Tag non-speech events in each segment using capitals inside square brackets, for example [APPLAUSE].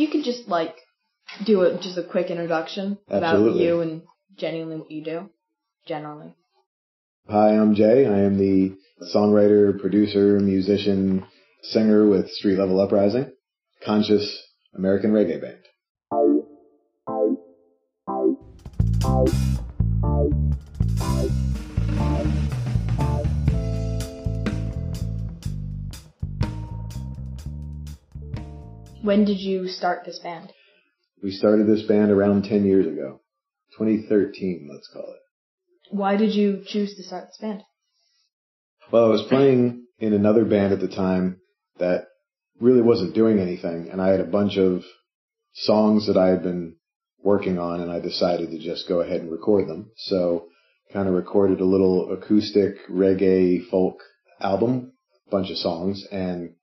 you could just like do a, just a quick introduction Absolutely. about you and genuinely what you do, generally. Hi, I'm Jay. I am the songwriter, producer, musician, singer with Street Level Uprising, conscious American reggae band. When did you start this band? We started this band around 10 years ago. 2013, let's call it. Why did you choose to start this band? Well, I was playing in another band at the time that really wasn't doing anything, and I had a bunch of songs that I had been working on, and I decided to just go ahead and record them. So, kind of recorded a little acoustic reggae folk album, bunch of songs, and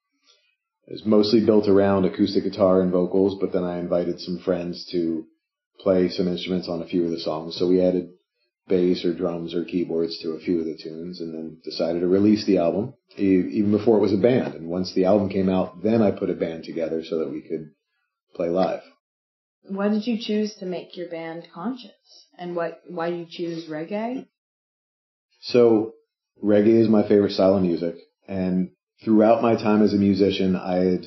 it was mostly built around acoustic guitar and vocals, but then I invited some friends to play some instruments on a few of the songs. So we added bass or drums or keyboards to a few of the tunes and then decided to release the album even before it was a band. And once the album came out, then I put a band together so that we could play live. Why did you choose to make your band conscious? And what why did you choose reggae? So reggae is my favorite style of music and throughout my time as a musician, I had,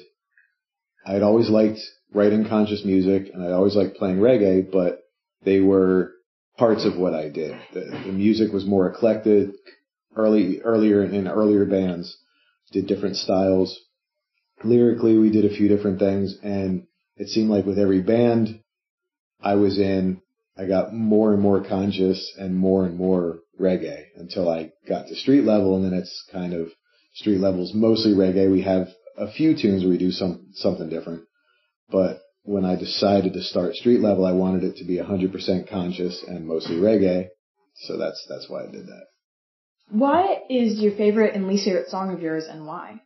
I had always liked writing conscious music and I always liked playing reggae, but they were parts of what I did. The, the music was more eclectic. Early, earlier in earlier bands, did different styles. Lyrically, we did a few different things, and it seemed like with every band I was in, I got more and more conscious and more and more reggae until I got to street level, and then it's kind of street levels mostly reggae. We have a few tunes where we do some something different, but when I decided to start street level, I wanted it to be 100% conscious and mostly reggae. So that's that's why I did that. What is your favorite and least favorite song of yours and why?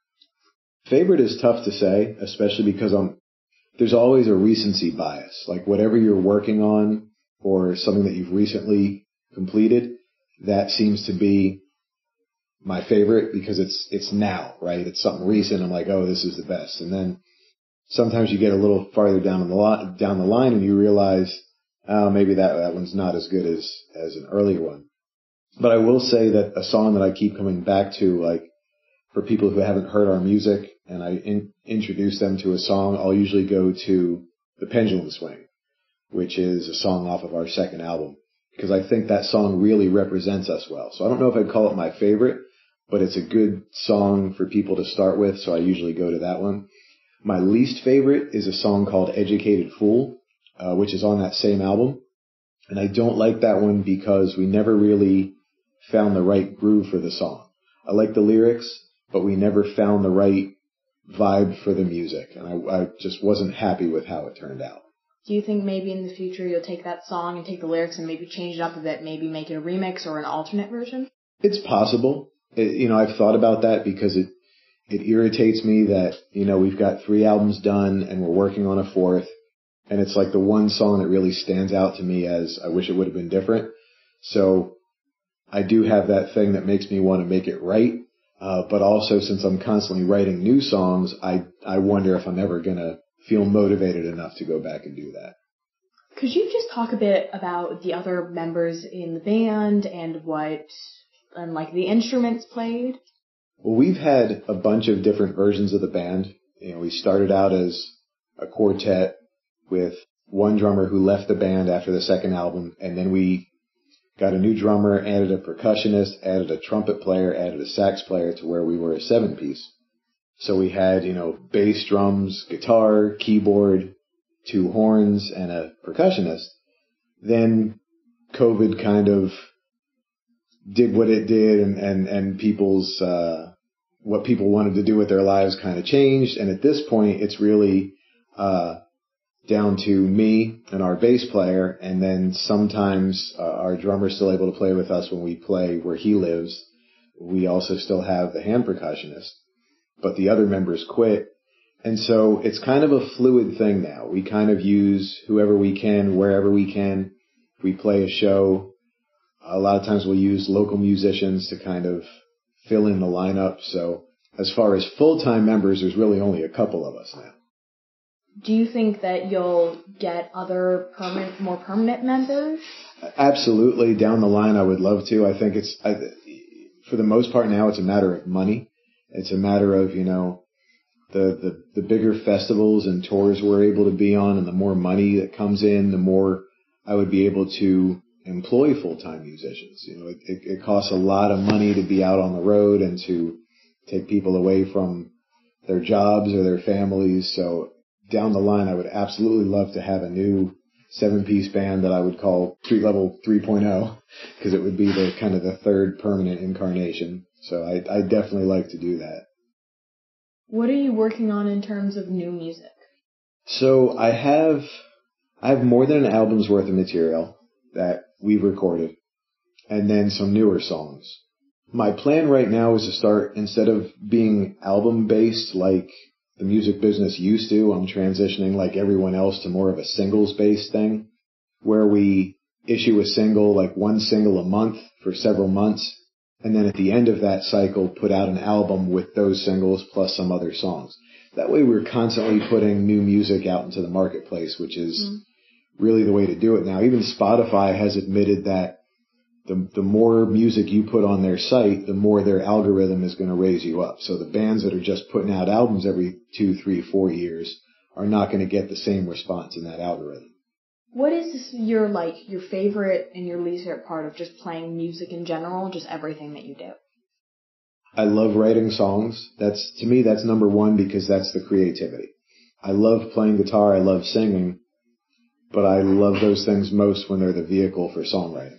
Favorite is tough to say, especially because I'm there's always a recency bias. Like whatever you're working on or something that you've recently completed, that seems to be my favorite because it's it's now, right? It's something recent. I'm like, oh, this is the best. And then sometimes you get a little farther down the line, down the line, and you realize, oh, maybe that that one's not as good as as an earlier one. But I will say that a song that I keep coming back to, like for people who haven't heard our music, and I in, introduce them to a song, I'll usually go to "The Pendulum Swing," which is a song off of our second album, because I think that song really represents us well. So I don't know if I'd call it my favorite, but it's a good song for people to start with. So I usually go to that one. My least favorite is a song called Educated Fool, uh, which is on that same album. And I don't like that one because we never really found the right groove for the song. I like the lyrics, but we never found the right vibe for the music. And I, I just wasn't happy with how it turned out. Do you think maybe in the future you'll take that song and take the lyrics and maybe change it up a bit, maybe make it a remix or an alternate version? It's possible. It, you know, I've thought about that because it, it irritates me that, you know, we've got three albums done and we're working on a fourth. And it's like the one song that really stands out to me as I wish it would have been different. So I do have that thing that makes me want to make it right. Uh, but also since I'm constantly writing new songs, I, I wonder if I'm ever to feel motivated enough to go back and do that. Could you just talk a bit about the other members in the band and what, and like the instruments played? Well, we've had a bunch of different versions of the band. You know, we started out as a quartet with one drummer who left the band after the second album, and then we got a new drummer, added a percussionist, added a trumpet player, added a sax player to where we were a seven piece. So we had, you know, bass, drums, guitar, keyboard, two horns, and a percussionist. Then COVID kind of did what it did and, and, and people's, uh, what people wanted to do with their lives kind of changed. And at this point, it's really, uh, down to me and our bass player. And then sometimes uh, our drummer's still able to play with us when we play where he lives. We also still have the hand percussionist, but the other members quit. And so it's kind of a fluid thing now. We kind of use whoever we can, wherever we can. We play a show, a lot of times we'll use local musicians to kind of fill in the lineup. So as far as full-time members, there's really only a couple of us now. do you think that you'll get other permanent, more permanent members? Absolutely. Down the line, I would love to. I think it's, I, for the most part now, it's a matter of money. It's a matter of, you know, the, the, the bigger festivals and tours we're able to be on and the more money that comes in, the more I would be able to employ full-time musicians. You know, it, it, it costs a lot of money to be out on the road and to take people away from their jobs or their families. So down the line, I would absolutely love to have a new seven piece band that I would call street level 3.0 because [LAUGHS] it would be the kind of the third permanent incarnation. So I, I definitely like to do that. What are you working on in terms of new music? So I have, I have more than an album's worth of material that we've recorded and then some newer songs. My plan right now is to start instead of being album based like the music business used to, I'm transitioning like everyone else to more of a singles based thing where we issue a single, like one single a month for several months. And then at the end of that cycle, put out an album with those singles plus some other songs. That way we're constantly putting new music out into the marketplace, which is mm really the way to do it now. Even Spotify has admitted that the, the more music you put on their site, the more their algorithm is going to raise you up. So the bands that are just putting out albums every two, three, four years are not going to get the same response in that algorithm. What is your like your favorite and your least favorite part of just playing music in general, just everything that you do? I love writing songs. That's to me that's number one because that's the creativity. I love playing guitar, I love singing, but I love those things most when they're the vehicle for songwriting.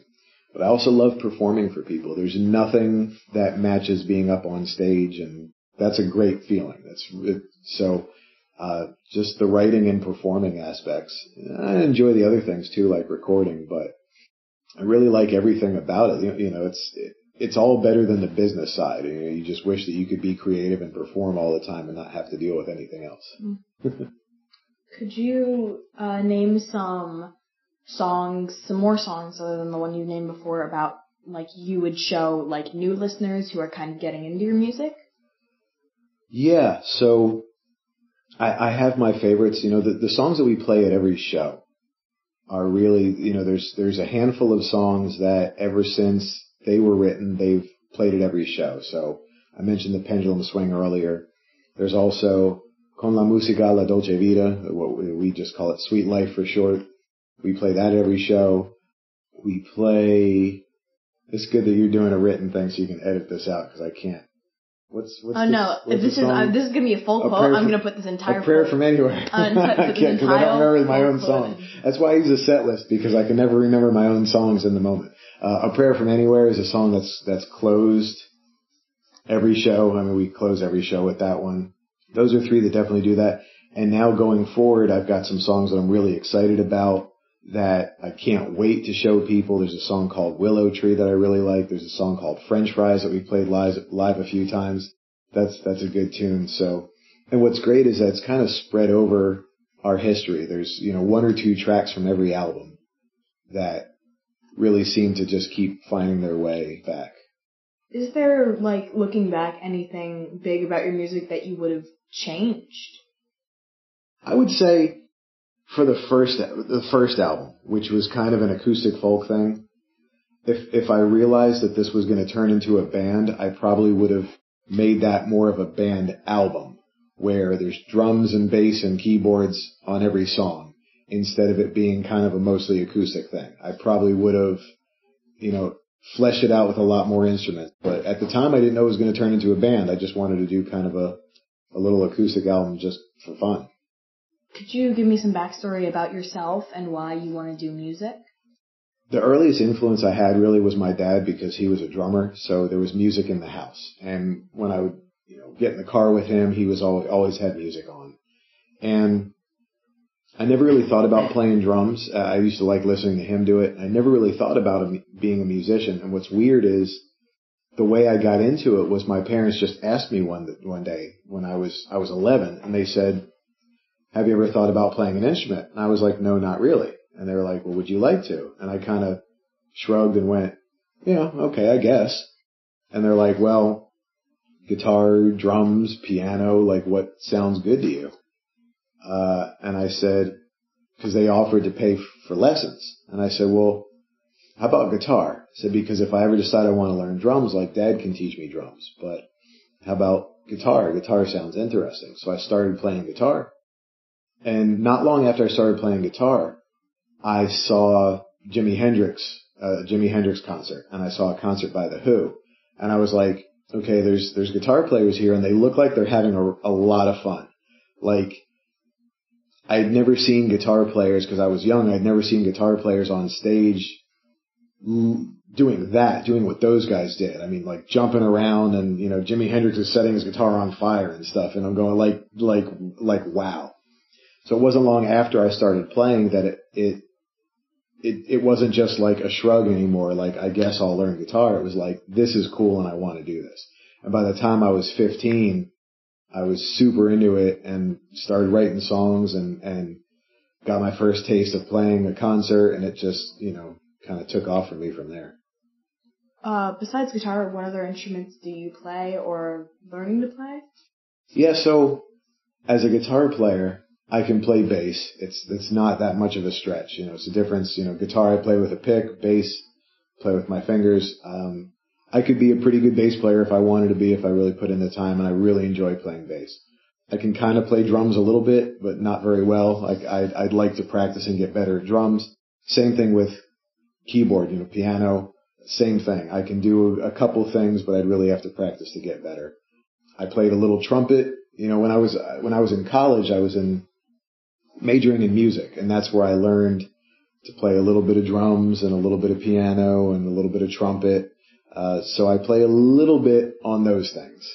But I also love performing for people. There's nothing that matches being up on stage, and that's a great feeling. That's it, so. Uh, just the writing and performing aspects. I enjoy the other things too, like recording, but I really like everything about it. You, you know, it's it, it's all better than the business side. You, know, you just wish that you could be creative and perform all the time and not have to deal with anything else. Mm. [LAUGHS] Could you uh, name some songs, some more songs other than the one you named before about like you would show like new listeners who are kind of getting into your music? Yeah, so I, I have my favorites. You know, the, the songs that we play at every show are really, you know, there's there's a handful of songs that ever since they were written, they've played at every show. So I mentioned the Pendulum Swing earlier. There's also Con la musica la dolce vita, what we just call it Sweet Life for short. We play that every show. We play. It's good that you're doing a written thing, so you can edit this out because I can't. What's what's? Oh no! This is uh, this is gonna be a full a quote. I'm gonna put this entire. A prayer from anywhere. Uh, [LAUGHS] I can't because I don't remember my own song. That's why I use a set list because I can never remember my own songs in the moment. Uh, a prayer from anywhere is a song that's that's closed every show. I mean, we close every show with that one. Those are three that definitely do that. And now going forward, I've got some songs that I'm really excited about that I can't wait to show people. There's a song called Willow Tree that I really like. There's a song called French Fries that we played live, live a few times. That's, that's a good tune. So, and what's great is that it's kind of spread over our history. There's, you know, one or two tracks from every album that really seem to just keep finding their way back. Is there, like, looking back, anything big about your music that you would have changed? I would say for the first the first album, which was kind of an acoustic folk thing. If if I realized that this was going to turn into a band, I probably would have made that more of a band album where there's drums and bass and keyboards on every song instead of it being kind of a mostly acoustic thing. I probably would have, you know, fleshed it out with a lot more instruments. But at the time I didn't know it was going to turn into a band. I just wanted to do kind of a a little acoustic album just for fun. Could you give me some backstory about yourself and why you want to do music? The earliest influence I had really was my dad because he was a drummer, so there was music in the house. And when I would, you know, get in the car with him, he was always, always had music on. And I never really thought about playing drums. Uh, I used to like listening to him do it. I never really thought about being a musician. And what's weird is the way I got into it was my parents just asked me one one day when I was I was 11, and they said, "Have you ever thought about playing an instrument?" And I was like, "No, not really." And they were like, "Well, would you like to?" And I kind of shrugged and went, "Yeah, okay, I guess." And they're like, "Well, guitar, drums, piano, like what sounds good to you?" uh, and I said, because they offered to pay for lessons, and I said, well, how about guitar? I said because if I ever decide I want to learn drums, like Dad can teach me drums, but how about guitar? Guitar sounds interesting, so I started playing guitar, and not long after I started playing guitar, I saw Jimi Hendrix, uh, Jimi Hendrix concert, and I saw a concert by The Who, and I was like, okay, there's there's guitar players here, and they look like they're having a, a lot of fun. Like I'd never seen guitar players because I was young. I'd never seen guitar players on stage doing that, doing what those guys did. I mean, like jumping around and, you know, Jimi Hendrix is setting his guitar on fire and stuff. And I'm going like, like, like, wow. So it wasn't long after I started playing that it, it, it, it wasn't just like a shrug anymore. Like, I guess I'll learn guitar. It was like, this is cool and I want to do this. And by the time I was 15, I was super into it and started writing songs and, and got my first taste of playing a concert and it just, you know, kind of took off for me from there. Uh, besides guitar, what other instruments do you play or learning to play? Yeah, so as a guitar player, I can play bass. It's it's not that much of a stretch. You know, it's a difference. You know, guitar I play with a pick, bass play with my fingers. Um, I could be a pretty good bass player if I wanted to be, if I really put in the time, and I really enjoy playing bass. I can kind of play drums a little bit, but not very well. Like I'd, I'd like to practice and get better at drums. Same thing with keyboard, you know, piano, same thing. I can do a couple things, but I'd really have to practice to get better. I played a little trumpet. You know, when I was when I was in college, I was in majoring in music, and that's where I learned to play a little bit of drums and a little bit of piano and a little bit of trumpet. Uh, so I play a little bit on those things.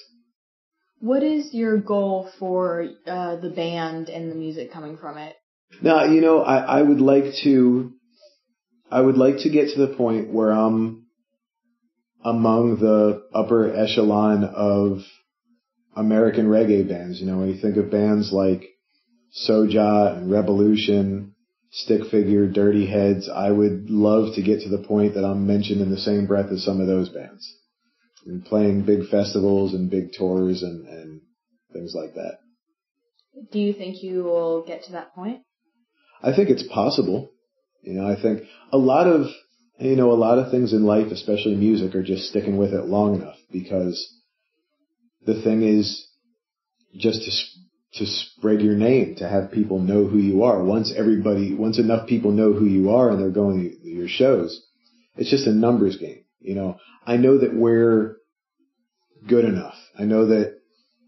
What is your goal for uh, the band and the music coming from it? Now, you know, I, I would like to I would like to get to the point where I'm among the upper echelon of American reggae bands. You know, when you think of bands like Soja and Rebelution, Stick Figure, Dirty Heads, I would love to get to the point that I'm mentioned in the same breath as some of those bands. And playing big festivals and big tours and, and things like that. Do you think you will get to that point? I think it's possible. You know, I think a lot of, you know, a lot of things in life, especially music, are just sticking with it long enough because the thing is just to, to spread your name, to have people know who you are. Once everybody, once enough people know who you are and they're going to your shows, it's just a numbers game. You know, I know that we're good enough. I know that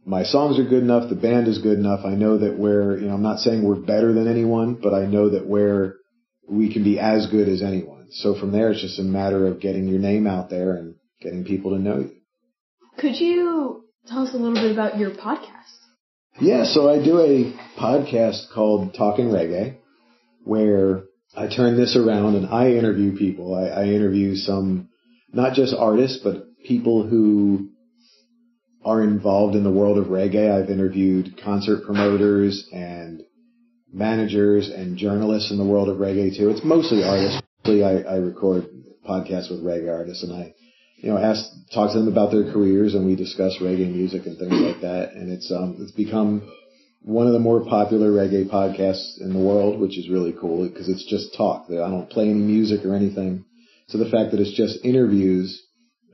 my songs are good enough. The band is good enough. I know that we're, you know, I'm not saying we're better than anyone, but I know that we're we can be as good as anyone. So from there, it's just a matter of getting your name out there and getting people to know you. Could you tell us a little bit about your podcast? Yeah, so I do a podcast called Talkin' Reggae, where I turn this around and I interview people. I, I interview some, not just artists, but people who are involved in the world of reggae. I've interviewed concert promoters and managers and journalists in the world of reggae too. It's mostly artists. I, I record podcasts with reggae artists and I, you know, ask, talk to them about their careers and we discuss reggae music and things like that. And it's, um, it's become one of the more popular reggae podcasts in the world, which is really cool because it's just talk. I don't play any music or anything. So the fact that it's just interviews,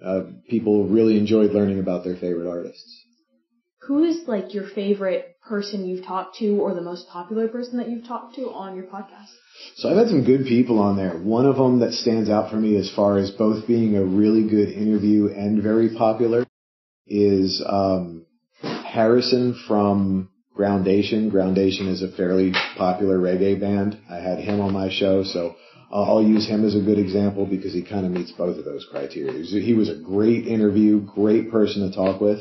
uh, people really enjoyed learning about their favorite artists. Who is like your favorite person you've talked to or the most popular person that you've talked to on your podcast? So I've had some good people on there. One of them that stands out for me as far as both being a really good interview and very popular is um, Harrison from Groundation. Groundation is a fairly popular reggae band. I had him on my show, so I'll use him as a good example because he kind of meets both of those criteria. He was a great interview, great person to talk with,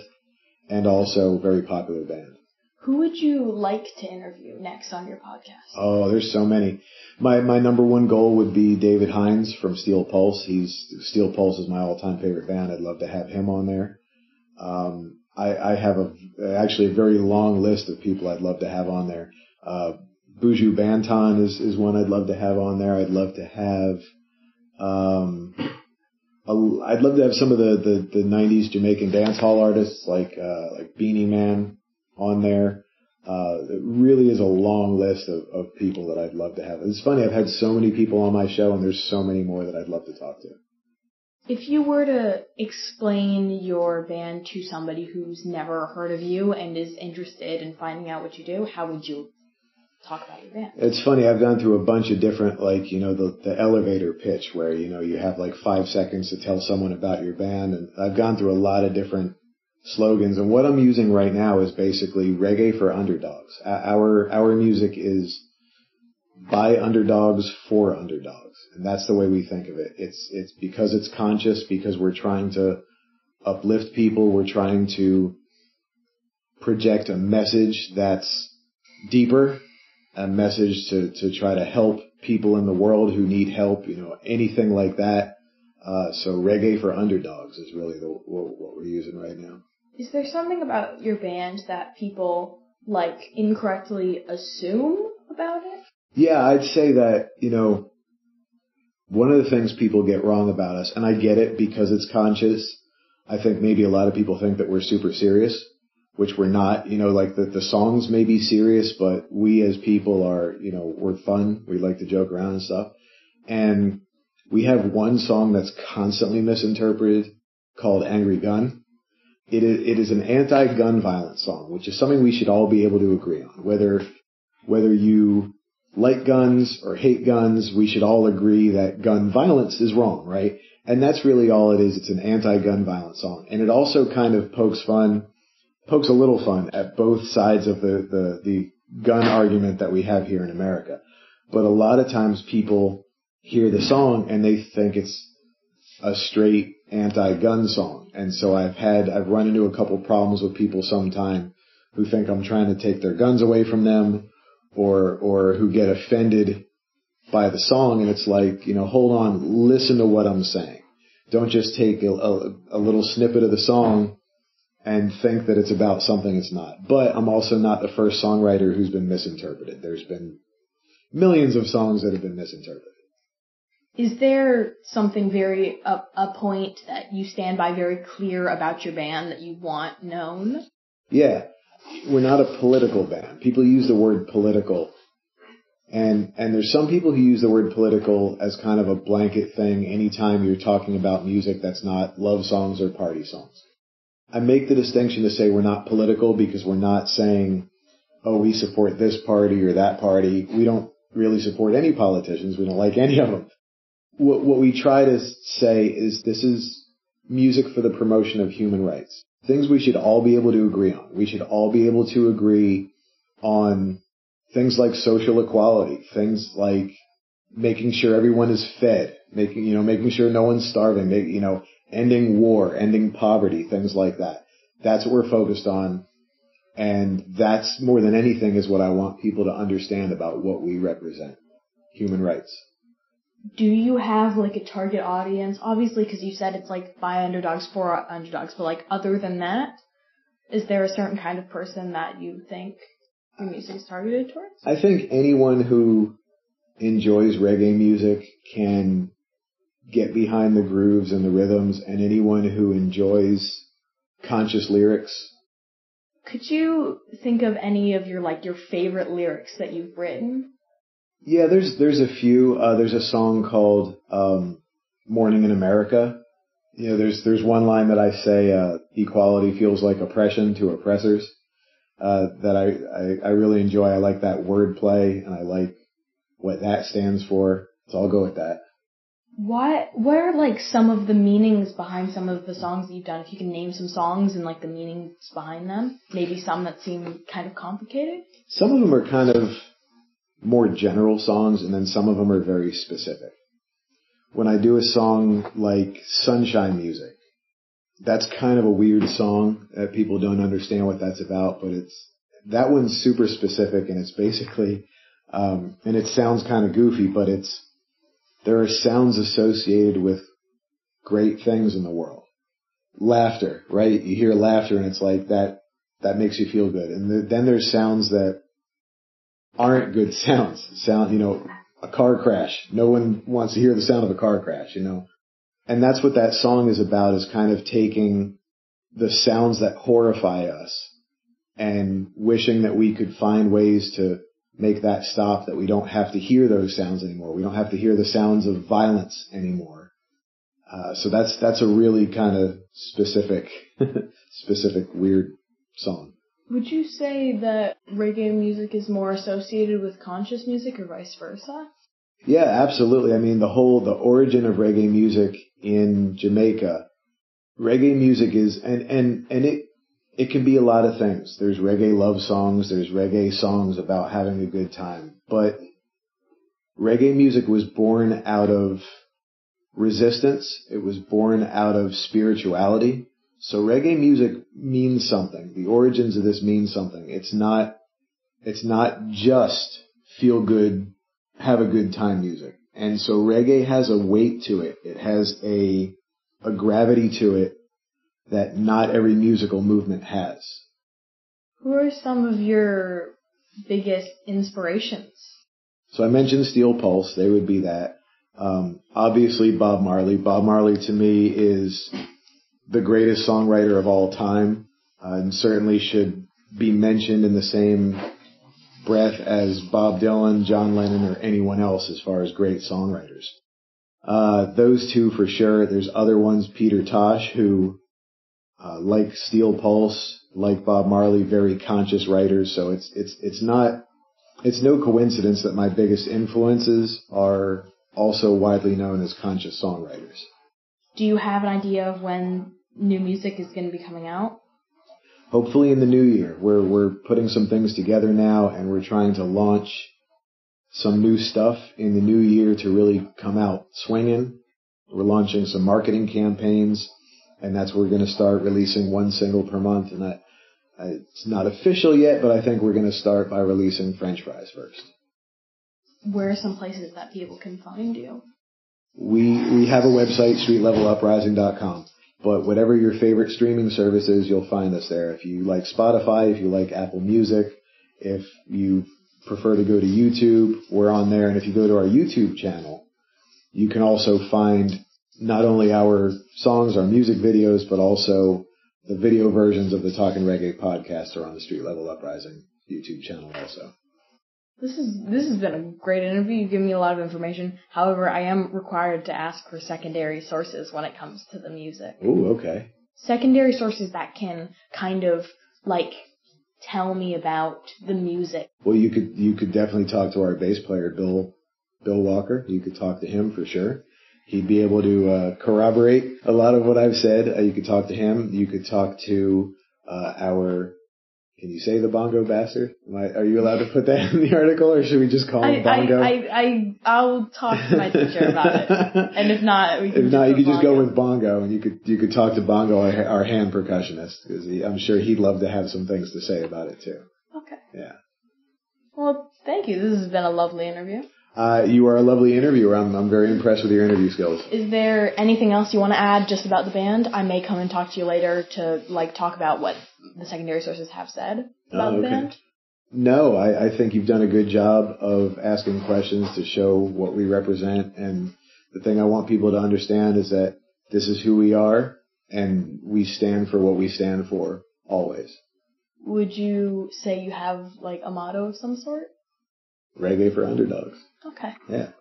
and also very popular band. Who would you like to interview next on your podcast? Oh, there's so many. My my number one goal would be David Hinds from Steel Pulse. He's Steel Pulse is my all time favorite band. I'd love to have him on there. Um, I, I have a actually a very long list of people I'd love to have on there. Uh, Buju Banton is is one I'd love to have on there. I'd love to have. Um, I'd love to have some of the, the, the 90s Jamaican dance hall artists like uh, like Beenie Man on there. Uh, it really is a long list of, of people that I'd love to have. It's funny, I've had so many people on my show and there's so many more that I'd love to talk to. If you were to explain your band to somebody who's never heard of you and is interested in finding out what you do, how would you talk about your band? It's funny, I've gone through a bunch of different, like, you know, the, the elevator pitch where, you know, you have like five seconds to tell someone about your band. And I've gone through a lot of different slogans. And what I'm using right now is basically reggae for underdogs. Our, our music is by underdogs for underdogs. And that's the way we think of it. It's, it's because it's conscious, because we're trying to uplift people. We're trying to project a message that's deeper, a message to, to try to help people in the world who need help, you know, anything like that. Uh, so reggae for underdogs is really the, what, what we're using right now. Is there something about your band that people like incorrectly assume about it? Yeah, I'd say that, you know, one of the things people get wrong about us, and I get it because it's conscious. I think maybe a lot of people think that we're super serious, which we're not. You know, like the, the songs may be serious, but we as people are, you know, we're fun. We like to joke around and stuff. And we have one song that's constantly misinterpreted called Angry Gun. It is, it is an anti-gun violence song, which is something we should all be able to agree on. Whether, whether you like guns or hate guns, we should all agree that gun violence is wrong, right? And that's really all it is. It's an anti-gun violence song. And it also kind of pokes fun, pokes a little fun at both sides of the, the, the gun argument that we have here in America. But a lot of times people hear the song and they think it's a straight anti-gun song. And so I've had, I've run into a couple problems with people sometime who think I'm trying to take their guns away from them or, or who get offended by the song. And it's like, you know, hold on, listen to what I'm saying. Don't just take a, a, a little snippet of the song and think that it's about something it's not. But I'm also not the first songwriter who's been misinterpreted. There's been millions of songs that have been misinterpreted. Is there something very a, a point that you stand by very clear about your band that you want known? Yeah, we're not a political band. People use the word political, and and there's some people who use the word political as kind of a blanket thing. Anytime you're talking about music that's not love songs or party songs, I make the distinction to say we're not political because we're not saying, oh, we support this party or that party. We don't really support any politicians. We don't like any of them what, what we try to say is this is music for the promotion of human rights. Things we should all be able to agree on. We should all be able to agree on things like social equality, things like making sure everyone is fed, making, you know, making sure no one's starving, make, you know, ending war, ending poverty, things like that. That's what we're focused on. And that's more than anything is what I want people to understand about what we represent. Human rights do you have like a target audience? Obviously, because you said it's like by underdogs for underdogs, but like other than that, is there a certain kind of person that you think your music is targeted towards? I think anyone who enjoys reggae music can get behind the grooves and the rhythms, and anyone who enjoys conscious lyrics. Could you think of any of your like your favorite lyrics that you've written? Yeah, there's there's a few. Uh, there's a song called um, "Morning in America." You know, there's there's one line that I say, uh, "Equality feels like oppression to oppressors." Uh, that I, I I really enjoy. I like that wordplay, and I like what that stands for. So I'll go with that. What what are like some of the meanings behind some of the songs that you've done? If you can name some songs and like the meanings behind them, maybe some that seem kind of complicated. Some of them are kind of more general songs, and then some of them are very specific. When I do a song like Sunshine Music, that's kind of a weird song that people don't understand what that's about, but it's that one's super specific, and it's basically, um, and it sounds kind of goofy, but it's there are sounds associated with great things in the world. Laughter, right? You hear laughter, and it's like that that makes you feel good, and the, then there's sounds that aren't good [LAUGHS] sounds. Sound, you know, a car crash. No one wants to hear the sound of a car crash, you know. And that's what that song is about is kind of taking the sounds that horrify us and wishing that we could find ways to make that stop that we don't have to hear those sounds anymore. We don't have to hear the sounds of violence anymore. Uh, so that's that's a really kind of specific, [LAUGHS] specific weird song. Would you say that reggae music is more associated with conscious music or vice versa? Yeah, absolutely. I mean, the whole the origin of reggae music in Jamaica, reggae music is and and and it it can be a lot of things. There's reggae love songs, there's reggae songs about having a good time, but reggae music was born out of resistance. It was born out of spirituality. So reggae music means something. The origins of this mean something. It's not, it's not just feel good, have a good time music. And so reggae has a weight to it. It has a, a gravity to it that not every musical movement has. Who are some of your biggest inspirations? So I mentioned Steel Pulse. They would be that. Um, obviously Bob Marley. Bob Marley to me is the greatest songwriter of all time, uh, and certainly should be mentioned in the same breath as Bob Dylan, John Lennon, or anyone else as far as great songwriters. Uh, those two for sure. There's other ones, Peter Tosh, who uh, like Steel Pulse, like Bob Marley, very conscious writers. So it's it's it's not it's no coincidence that my biggest influences are also widely known as conscious songwriters. Do you have an idea of when new music is going to be coming out? Hopefully in the new year. We're we're putting some things together now, and we're trying to launch some new stuff in the new year to really come out swinging. We're launching some marketing campaigns and that's where we're going to start releasing one single per month. And that it's not official yet, but I think we're going to start by releasing French fries first. Where are some places that people can find you? We we have a website, streetleveluprising.com. But whatever your favorite streaming service is, you'll find us there. If you like Spotify, if you like Apple Music, if you prefer to go to YouTube, we're on there. And if you go to our YouTube channel, you can also find not only our songs, our music videos, but also the video versions of the Talkin' Reggae podcast are on the Street Level Uprising YouTube channel also. This is this has been a great interview. You've given me a lot of information. However, I am required to ask for secondary sources when it comes to the music. Ooh, okay. Secondary sources that can kind of like tell me about the music. Well, you could you could definitely talk to our bass player Bill Bill Walker. You could talk to him for sure. He'd be able to uh, corroborate a lot of what I've said. Uh, you could talk to him. You could talk to uh, our. Can you say the bongo bastard? I, are you allowed to put that [LAUGHS] in the article, or should we just call him I, bongo? I, I, I, I'll talk to my teacher about it, [LAUGHS] and if not, we can if not, you could bongo. just go with bongo, and you could you could talk to bongo, our, our hand percussionist, because I'm sure he'd love to have some things to say about it too. Okay. Yeah. Well, thank you. This has been a lovely interview. Uh, you are a lovely interviewer. I'm, I'm very impressed with your interview skills. Is there anything else you want to add just about the band? I may come and talk to you later to like talk about what the secondary sources have said about Oh, the band. No, I, I think you've done a good job of asking questions to show what we represent. And the thing I want people to understand is that this is who we are and we stand for what we stand for always. Would you say you have like a motto of some sort? Reggae for underdogs. Okay. Yeah.